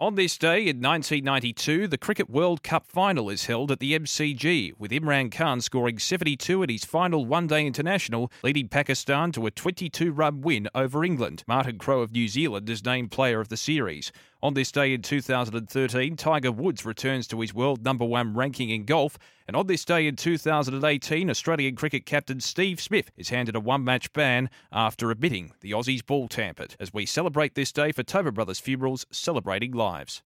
On this day in 1992, the Cricket World Cup final is held at the MCG, with Imran Khan scoring 72 in his final one day international, leading Pakistan to a 22 run win over England. Martin Crowe of New Zealand is named player of the series. On this day in 2013, Tiger Woods returns to his world number one ranking in golf. And on this day in 2018, Australian cricket captain Steve Smith is handed a one match ban after admitting the Aussies ball tampered. As we celebrate this day for Tobin Brothers Funerals, celebrating lives.